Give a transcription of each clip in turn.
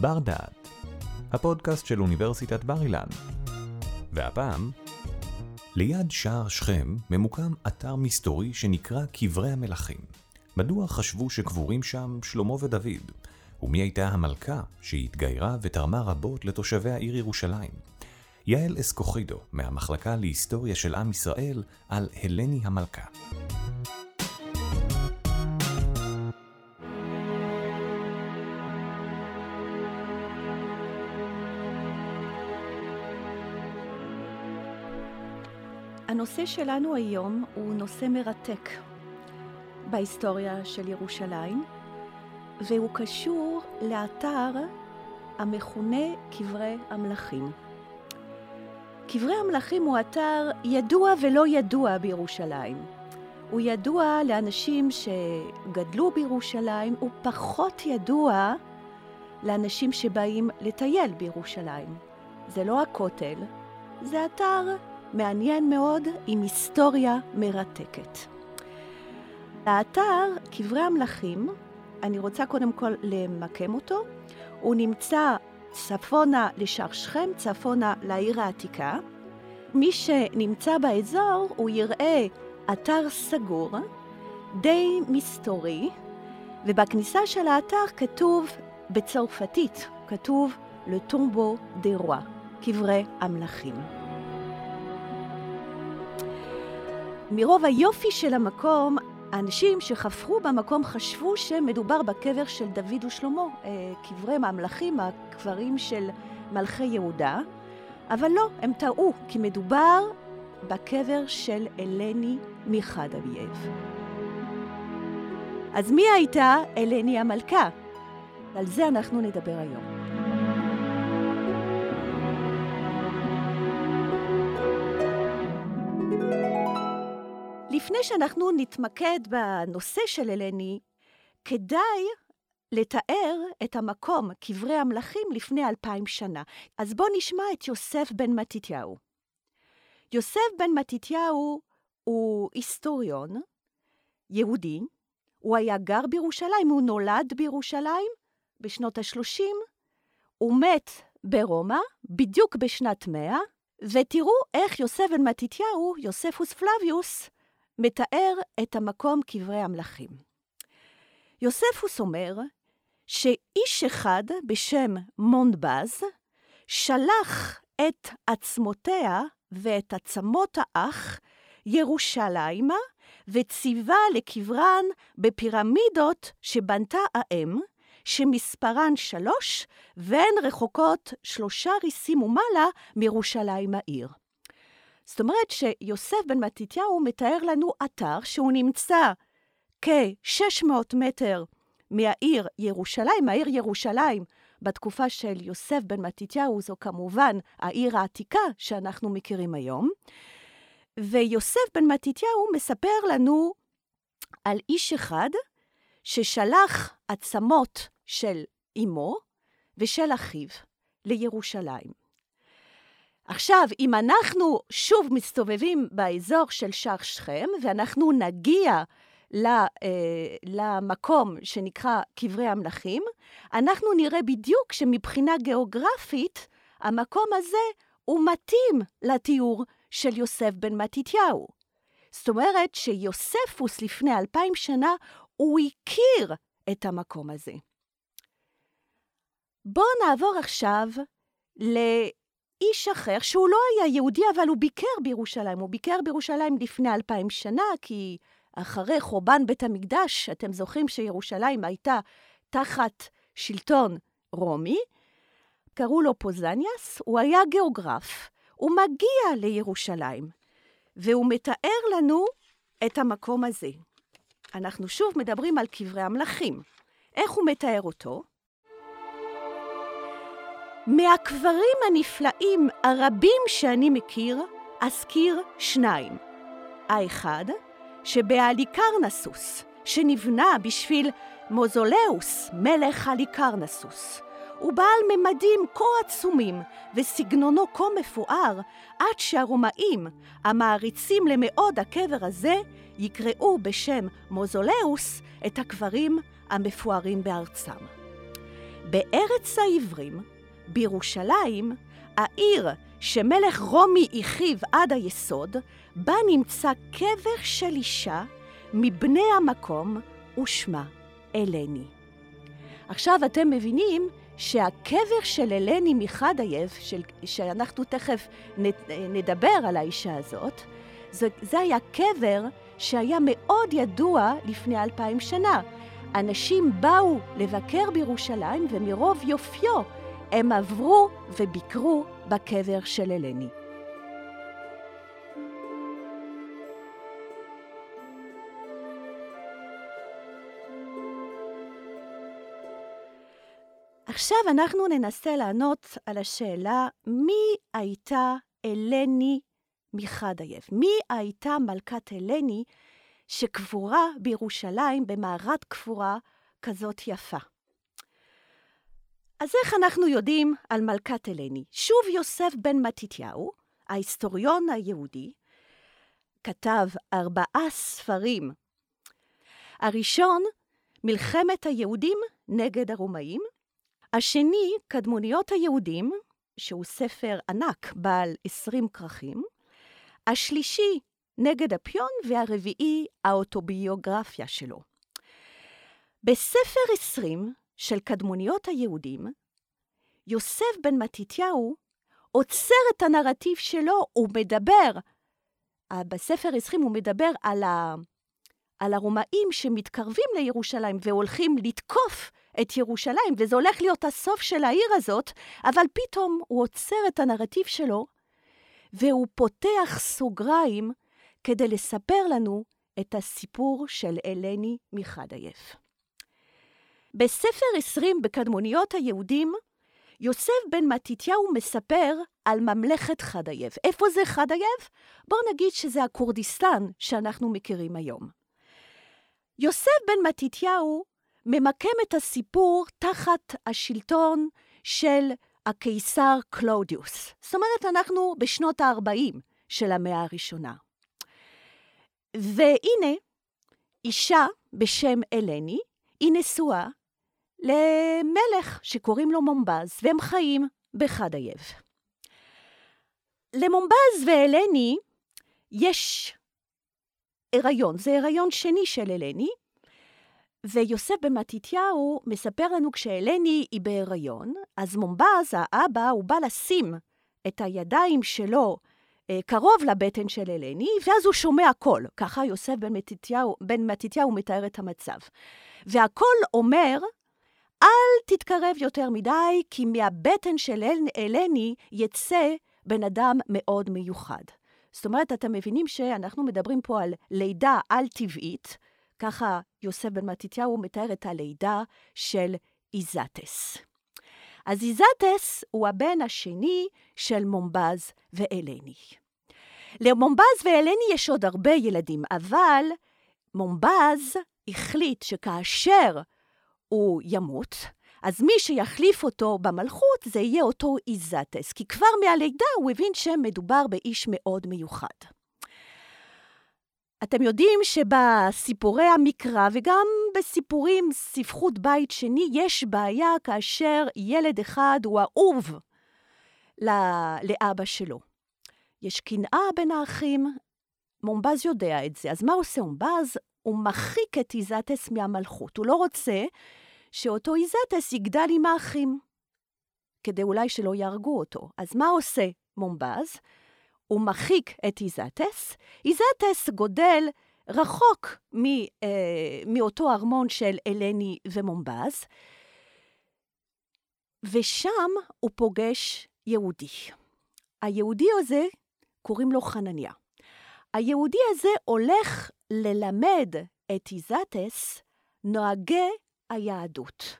בר דעת, הפודקאסט של אוניברסיטת בר אילן. והפעם, ליד שער שכם ממוקם אתר מסתורי שנקרא קברי המלכים. מדוע חשבו שקבורים שם שלמה ודוד? ומי הייתה המלכה שהתגיירה ותרמה רבות לתושבי העיר ירושלים? יעל אסקוכידו, מהמחלקה להיסטוריה של עם ישראל, על הלני המלכה. הנושא שלנו היום הוא נושא מרתק בהיסטוריה של ירושלים, והוא קשור לאתר המכונה קברי המלכים. קברי המלכים הוא אתר ידוע ולא ידוע בירושלים. הוא ידוע לאנשים שגדלו בירושלים, הוא פחות ידוע לאנשים שבאים לטייל בירושלים. זה לא הכותל, זה אתר מעניין מאוד עם היסטוריה מרתקת. האתר קברי המלכים, אני רוצה קודם כל למקם אותו. הוא נמצא צפונה לשער שכם, צפונה לעיר העתיקה. מי שנמצא באזור, הוא יראה אתר סגור, די מסתורי, ובכניסה של האתר כתוב בצרפתית, כתוב tombeau des rois, קברי המלכים. מרוב היופי של המקום, האנשים שחפרו במקום חשבו שמדובר בקבר של דוד ושלמה, אה, קברי המלכים, הקברים של מלכי יהודה, אבל לא, הם טעו, כי מדובר בקבר של הלני מחדייב. אז מי הייתה אלני המלכה? על זה אנחנו נדבר היום. לפני שאנחנו נתמקד בנושא של אלני, כדאי לתאר את המקום, קברי המלכים, לפני אלפיים שנה. אז בואו נשמע את יוסף בן מתתיהו. יוסף בן מתתיהו הוא היסטוריון יהודי, הוא היה גר בירושלים, הוא נולד בירושלים בשנות ה-30, הוא מת ברומא, בדיוק בשנת 100, ותראו איך יוסף בן מתתיהו, יוספוס פלביוס, מתאר את המקום קברי המלכים. יוספוס אומר שאיש אחד בשם מונבז שלח את עצמותיה ואת עצמות האח ירושלימה וציווה לקברן בפירמידות שבנתה האם, שמספרן שלוש, והן רחוקות שלושה ריסים ומעלה מירושלים העיר. זאת אומרת שיוסף בן מתתיהו מתאר לנו אתר שהוא נמצא כ-600 מטר מהעיר ירושלים, העיר ירושלים בתקופה של יוסף בן מתתיהו זו כמובן העיר העתיקה שאנחנו מכירים היום. ויוסף בן מתתיהו מספר לנו על איש אחד ששלח עצמות של אמו ושל אחיו לירושלים. עכשיו, אם אנחנו שוב מסתובבים באזור של שער שכם, ואנחנו נגיע אה, למקום שנקרא קברי המלכים, אנחנו נראה בדיוק שמבחינה גיאוגרפית, המקום הזה הוא מתאים לתיאור של יוסף בן מתתיהו. זאת אומרת שיוספוס לפני אלפיים שנה, הוא הכיר את המקום הזה. בואו נעבור עכשיו איש אחר, שהוא לא היה יהודי, אבל הוא ביקר בירושלים. הוא ביקר בירושלים לפני אלפיים שנה, כי אחרי חורבן בית המקדש, אתם זוכרים שירושלים הייתה תחת שלטון רומי, קראו לו פוזניאס, הוא היה גיאוגרף, הוא מגיע לירושלים, והוא מתאר לנו את המקום הזה. אנחנו שוב מדברים על קברי המלכים. איך הוא מתאר אותו? מהקברים הנפלאים הרבים שאני מכיר, אזכיר שניים. האחד, שבהליקרנסוס, שנבנה בשביל מוזולאוס, מלך הליקרנסוס. הוא בעל ממדים כה עצומים וסגנונו כה מפואר, עד שהרומאים, המעריצים למאוד הקבר הזה, יקראו בשם מוזולאוס את הקברים המפוארים בארצם. בארץ העברים, בירושלים, העיר שמלך רומי הכיב עד היסוד, בה נמצא קבר של אישה מבני המקום, ושמה אלני. עכשיו אתם מבינים שהקבר של אלני מחדייב, של, שאנחנו תכף נדבר על האישה הזאת, זה, זה היה קבר שהיה מאוד ידוע לפני אלפיים שנה. אנשים באו לבקר בירושלים, ומרוב יופיו הם עברו וביקרו בקבר של אלני. עכשיו אנחנו ננסה לענות על השאלה מי הייתה אלני מחדייב? מי הייתה מלכת אלני שקבורה בירושלים במערת קבורה כזאת יפה? אז איך אנחנו יודעים על מלכת אלני? שוב יוסף בן מתתיהו, ההיסטוריון היהודי, כתב ארבעה ספרים. הראשון, מלחמת היהודים נגד הרומאים, השני, קדמוניות היהודים, שהוא ספר ענק בעל עשרים כרכים, השלישי, נגד הפיון, והרביעי, האוטוביוגרפיה שלו. בספר עשרים של קדמוניות היהודים, יוסף בן מתתיהו עוצר את הנרטיב שלו, הוא מדבר, בספר עשרים הוא מדבר על, ה, על הרומאים שמתקרבים לירושלים והולכים לתקוף את ירושלים, וזה הולך להיות הסוף של העיר הזאת, אבל פתאום הוא עוצר את הנרטיב שלו, והוא פותח סוגריים כדי לספר לנו את הסיפור של אלני מחדייב. בספר 20 בקדמוניות היהודים, יוסף בן מתתיהו מספר על ממלכת חדייב. איפה זה חדייב? בואו נגיד שזה הכורדיסטן שאנחנו מכירים היום. יוסף בן מתתיהו ממקם את הסיפור תחת השלטון של הקיסר קלודיוס. זאת אומרת, אנחנו בשנות ה-40 של המאה הראשונה. והנה, אישה בשם אלני, היא נשואה למלך שקוראים לו מומבז, והם חיים בחדייב. למומבז ואלני יש הריון, זה הריון שני של אלני, ויוסף בן מתתיהו מספר לנו כשהלני היא בהיריון, אז מומבז, האבא, הוא בא לשים את הידיים שלו אה, קרוב לבטן של אלני, ואז הוא שומע קול. ככה יוסף בן מתתיהו, בן מתתיהו מתאר את המצב. והקול אומר, אל תתקרב יותר מדי, כי מהבטן של אלני יצא בן אדם מאוד מיוחד. זאת אומרת, אתם מבינים שאנחנו מדברים פה על לידה על-טבעית, ככה יוסף בן מתתיהו מתאר את הלידה של איזטס. אז איזטס הוא הבן השני של מומבז ואלני. למומבז ואלני יש עוד הרבה ילדים, אבל מומבז החליט שכאשר הוא ימות, אז מי שיחליף אותו במלכות זה יהיה אותו איזטס, כי כבר מהלידה הוא הבין שמדובר באיש מאוד מיוחד. אתם יודעים שבסיפורי המקרא וגם בסיפורים ספרות בית שני, יש בעיה כאשר ילד אחד הוא אהוב לאבא שלו. יש קנאה בין האחים, מומבז יודע את זה. אז מה עושה מומבז? הוא מרחיק את איזטס מהמלכות. הוא לא רוצה שאותו איזטס יגדל עם האחים, כדי אולי שלא יהרגו אותו. אז מה עושה מומבז? הוא מרחיק את איזטס, איזטס גודל רחוק מ, אה, מאותו ארמון של אלני ומומבז, ושם הוא פוגש יהודי. היהודי הזה, קוראים לו חנניה. היהודי הזה הולך ללמד את איזטס נוהגי היהדות.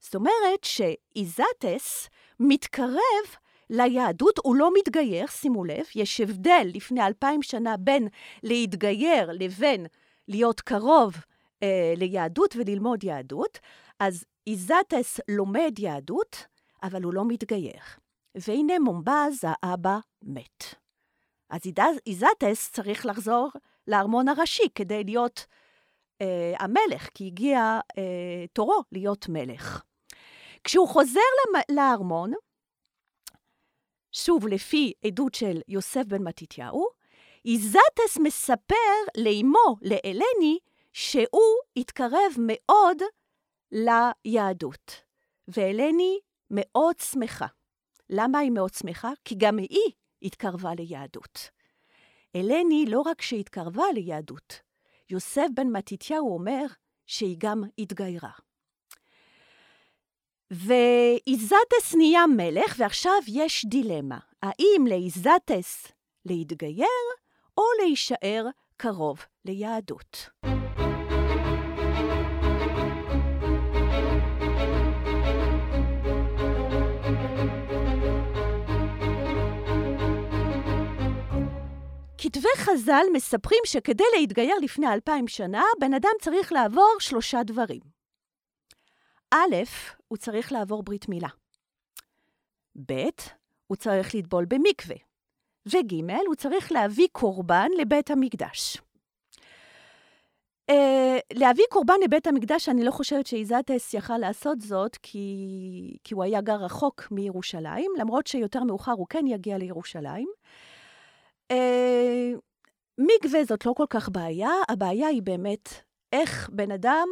זאת אומרת שאיזטס מתקרב ליהדות, הוא לא מתגייר, שימו לב, יש הבדל לפני אלפיים שנה בין להתגייר לבין להיות קרוב אה, ליהדות וללמוד יהדות. אז איזטס לומד יהדות, אבל הוא לא מתגייר. והנה מומבז, האבא, מת. אז איזטס צריך לחזור לארמון הראשי כדי להיות אה, המלך, כי הגיע אה, תורו להיות מלך. כשהוא חוזר לארמון, שוב לפי עדות של יוסף בן מתתיהו, איזטס מספר לאמו, לאלני, שהוא התקרב מאוד ליהדות. ואלני מאוד שמחה. למה היא מאוד שמחה? כי גם היא התקרבה ליהדות. אלני לא רק שהתקרבה ליהדות, יוסף בן מתתיהו אומר שהיא גם התגיירה. ואיזטס נהיה מלך, ועכשיו יש דילמה. האם לאיזטס להתגייר או להישאר קרוב ליהדות? כתבי חז"ל מספרים שכדי להתגייר לפני אלפיים שנה, בן אדם צריך לעבור שלושה דברים. א', הוא צריך לעבור ברית מילה. ב', הוא צריך לטבול במקווה. וג', הוא צריך להביא קורבן לבית המקדש. Uh, להביא קורבן לבית המקדש, אני לא חושבת שאיזטס יכל לעשות זאת, כי, כי הוא היה גר רחוק מירושלים, למרות שיותר מאוחר הוא כן יגיע לירושלים. מקווה זאת לא כל כך בעיה, הבעיה היא באמת איך בן אדם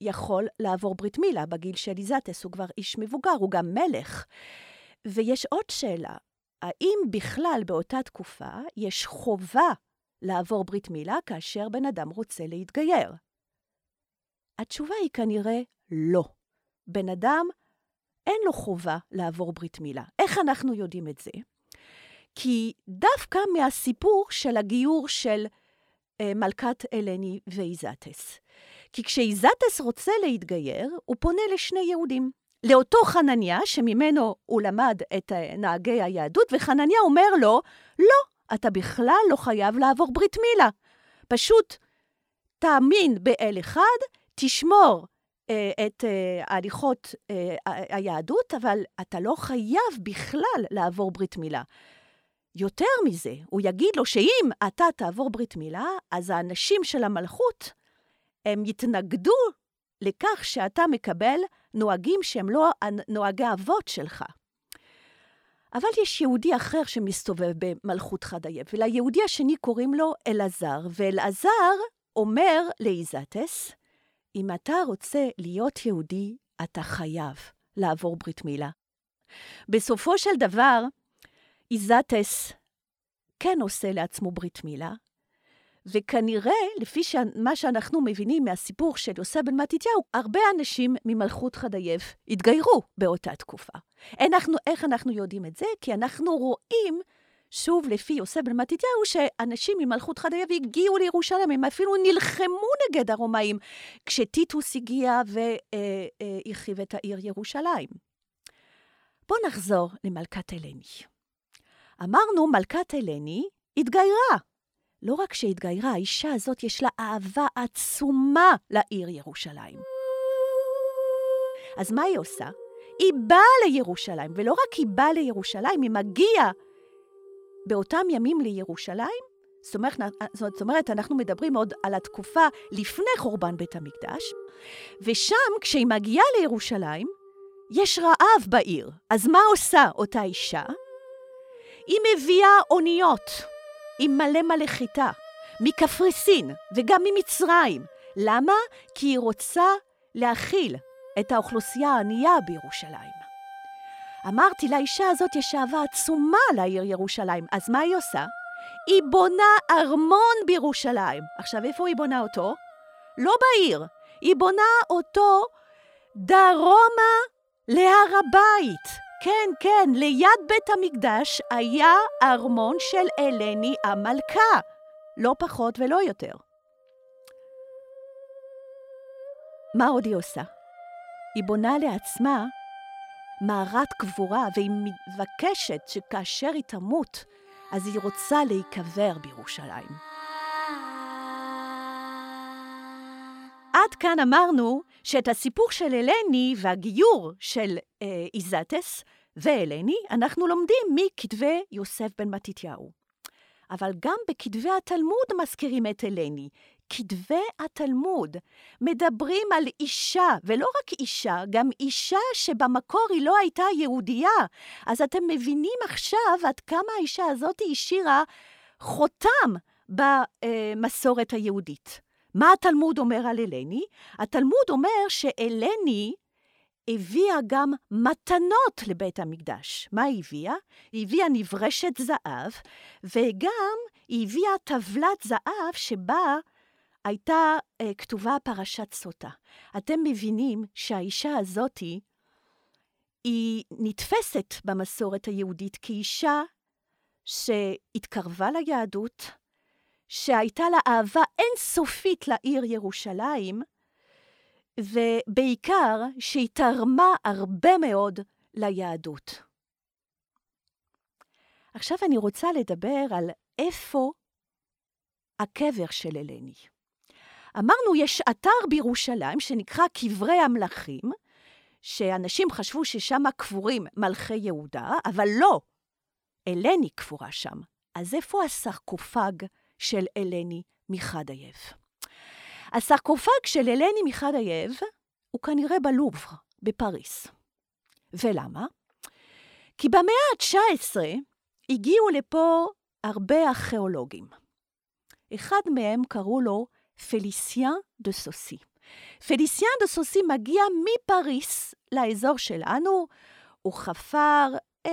יכול לעבור ברית מילה בגיל של איזטס, הוא כבר איש מבוגר, הוא גם מלך. ויש עוד שאלה, האם בכלל באותה תקופה יש חובה לעבור ברית מילה כאשר בן אדם רוצה להתגייר? התשובה היא כנראה לא. בן אדם, אין לו חובה לעבור ברית מילה. איך אנחנו יודעים את זה? כי דווקא מהסיפור של הגיור של אה, מלכת אלני ואיזטס. כי כשאיזטס רוצה להתגייר, הוא פונה לשני יהודים. לאותו חנניה, שממנו הוא למד את אה, נהגי היהדות, וחנניה אומר לו, לא, אתה בכלל לא חייב לעבור ברית מילה. פשוט תאמין באל אחד, תשמור אה, את אה, הליכות אה, היהדות, אבל אתה לא חייב בכלל לעבור ברית מילה. יותר מזה, הוא יגיד לו שאם אתה תעבור ברית מילה, אז האנשים של המלכות, הם יתנגדו לכך שאתה מקבל נוהגים שהם לא נוהגי אבות שלך. אבל יש יהודי אחר שמסתובב במלכות חדייב, וליהודי השני קוראים לו אלעזר, ואלעזר אומר לאיזטס, אם אתה רוצה להיות יהודי, אתה חייב לעבור ברית מילה. בסופו של דבר, איזטס כן עושה לעצמו ברית מילה, וכנראה, לפי מה שאנחנו מבינים מהסיפור של יוסף בן מתתיהו, הרבה אנשים ממלכות חדייב התגיירו באותה תקופה. אנחנו, איך אנחנו יודעים את זה? כי אנחנו רואים, שוב, לפי יוסף בן מתתיהו, שאנשים ממלכות חדייב הגיעו לירושלים, הם אפילו נלחמו נגד הרומאים, כשטיטוס הגיע והרחיב את העיר ירושלים. בואו נחזור למלכת אלני. אמרנו, מלכת אלני התגיירה. לא רק שהתגיירה, האישה הזאת יש לה אהבה עצומה לעיר ירושלים. אז מה היא עושה? היא באה לירושלים, ולא רק היא באה לירושלים, היא מגיעה באותם ימים לירושלים. זאת אומרת, אומרת, אנחנו מדברים עוד על התקופה לפני חורבן בית המקדש, ושם, כשהיא מגיעה לירושלים, יש רעב בעיר. אז מה עושה אותה אישה? היא מביאה אוניות עם מלא מלא חיטה, מקפריסין וגם ממצרים. למה? כי היא רוצה להכיל את האוכלוסייה הענייה בירושלים. אמרתי, לאישה הזאת יש אהבה עצומה לעיר ירושלים, אז מה היא עושה? היא בונה ארמון בירושלים. עכשיו, איפה היא בונה אותו? לא בעיר, היא בונה אותו דרומה להר הבית. כן, כן, ליד בית המקדש היה ארמון של אלני המלכה, לא פחות ולא יותר. מה עוד היא עושה? היא בונה לעצמה מערת קבורה, והיא מבקשת שכאשר היא תמות, אז היא רוצה להיקבר בירושלים. עד כאן אמרנו שאת הסיפור של אלני והגיור של אה, איזטס ואלני אנחנו לומדים מכתבי יוסף בן מתתיהו. אבל גם בכתבי התלמוד מזכירים את אלני, כתבי התלמוד מדברים על אישה, ולא רק אישה, גם אישה שבמקור היא לא הייתה יהודייה. אז אתם מבינים עכשיו עד כמה האישה הזאת השאירה חותם במסורת היהודית. מה התלמוד אומר על אלני? התלמוד אומר שאלני הביאה גם מתנות לבית המקדש. מה היא הביאה? היא הביאה נברשת זהב, וגם היא הביאה טבלת זהב שבה הייתה אה, כתובה פרשת סוטה. אתם מבינים שהאישה הזאתי, היא נתפסת במסורת היהודית כאישה שהתקרבה ליהדות, שהייתה לה אהבה אינסופית לעיר ירושלים, ובעיקר שהיא תרמה הרבה מאוד ליהדות. עכשיו אני רוצה לדבר על איפה הקבר של אלני. אמרנו, יש אתר בירושלים שנקרא קברי המלכים, שאנשים חשבו ששם קבורים מלכי יהודה, אבל לא, הלני קבורה שם. אז איפה הסרקופג של הלני מחדייב? הסרקופג של הלני מחדייב הוא כנראה בלובר, בפריס. ולמה? כי במאה ה-19 הגיעו לפה הרבה ארכיאולוגים. אחד מהם קראו לו פליסיאן דה סוסי. פליסיאן דה סוסי מגיע מפריס לאזור שלנו, הוא חפר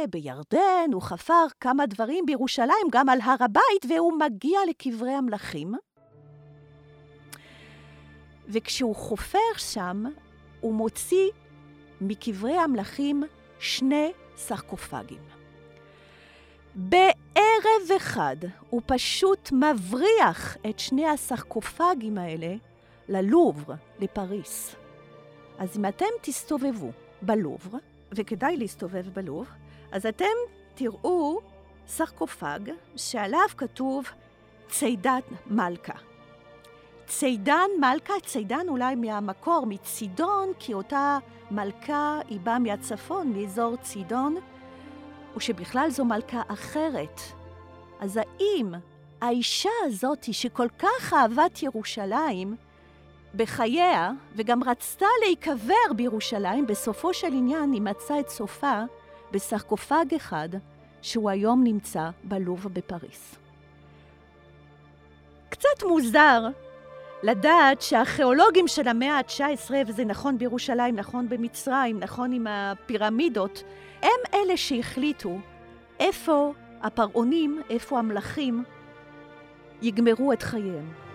בירדן, הוא חפר כמה דברים בירושלים, גם על הר הבית, והוא מגיע לקברי המלכים. וכשהוא חופר שם, הוא מוציא מקברי המלכים שני סרקופגים. בערב אחד הוא פשוט מבריח את שני הסרקופגים האלה ללובר, לפריס. אז אם אתם תסתובבו בלובר, וכדאי להסתובב בלובר, אז אתם תראו סרקופג שעליו כתוב צידת מלכה. צידן מלכה, צידן אולי מהמקור, מצידון, כי אותה מלכה היא באה מהצפון, מאזור צידון, או שבכלל זו מלכה אחרת. אז האם האישה הזאת, שכל כך אהבה את ירושלים, בחייה, וגם רצתה להיקבר בירושלים, בסופו של עניין היא מצאה את סופה בסרקופג אחד, שהוא היום נמצא בלוב בפריס. קצת מוזר לדעת שהארכיאולוגים של המאה ה-19, וזה נכון בירושלים, נכון במצרים, נכון עם הפירמידות, הם אלה שהחליטו איפה הפרעונים, איפה המלכים יגמרו את חייהם.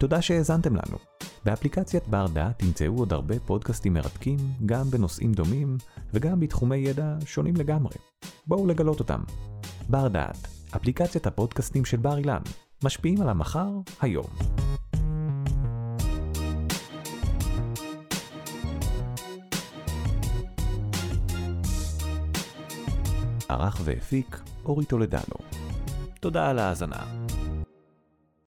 תודה שהאזנתם לנו. באפליקציית בר דעת תמצאו עוד הרבה פודקאסטים מרתקים, גם בנושאים דומים וגם בתחומי ידע שונים לגמרי. בואו לגלות אותם. בר דעת, אפליקציית הפודקאסטים של בר אילן, משפיעים על המחר, היום. ערך והפיק אורי טולדנו. תודה על ההאזנה.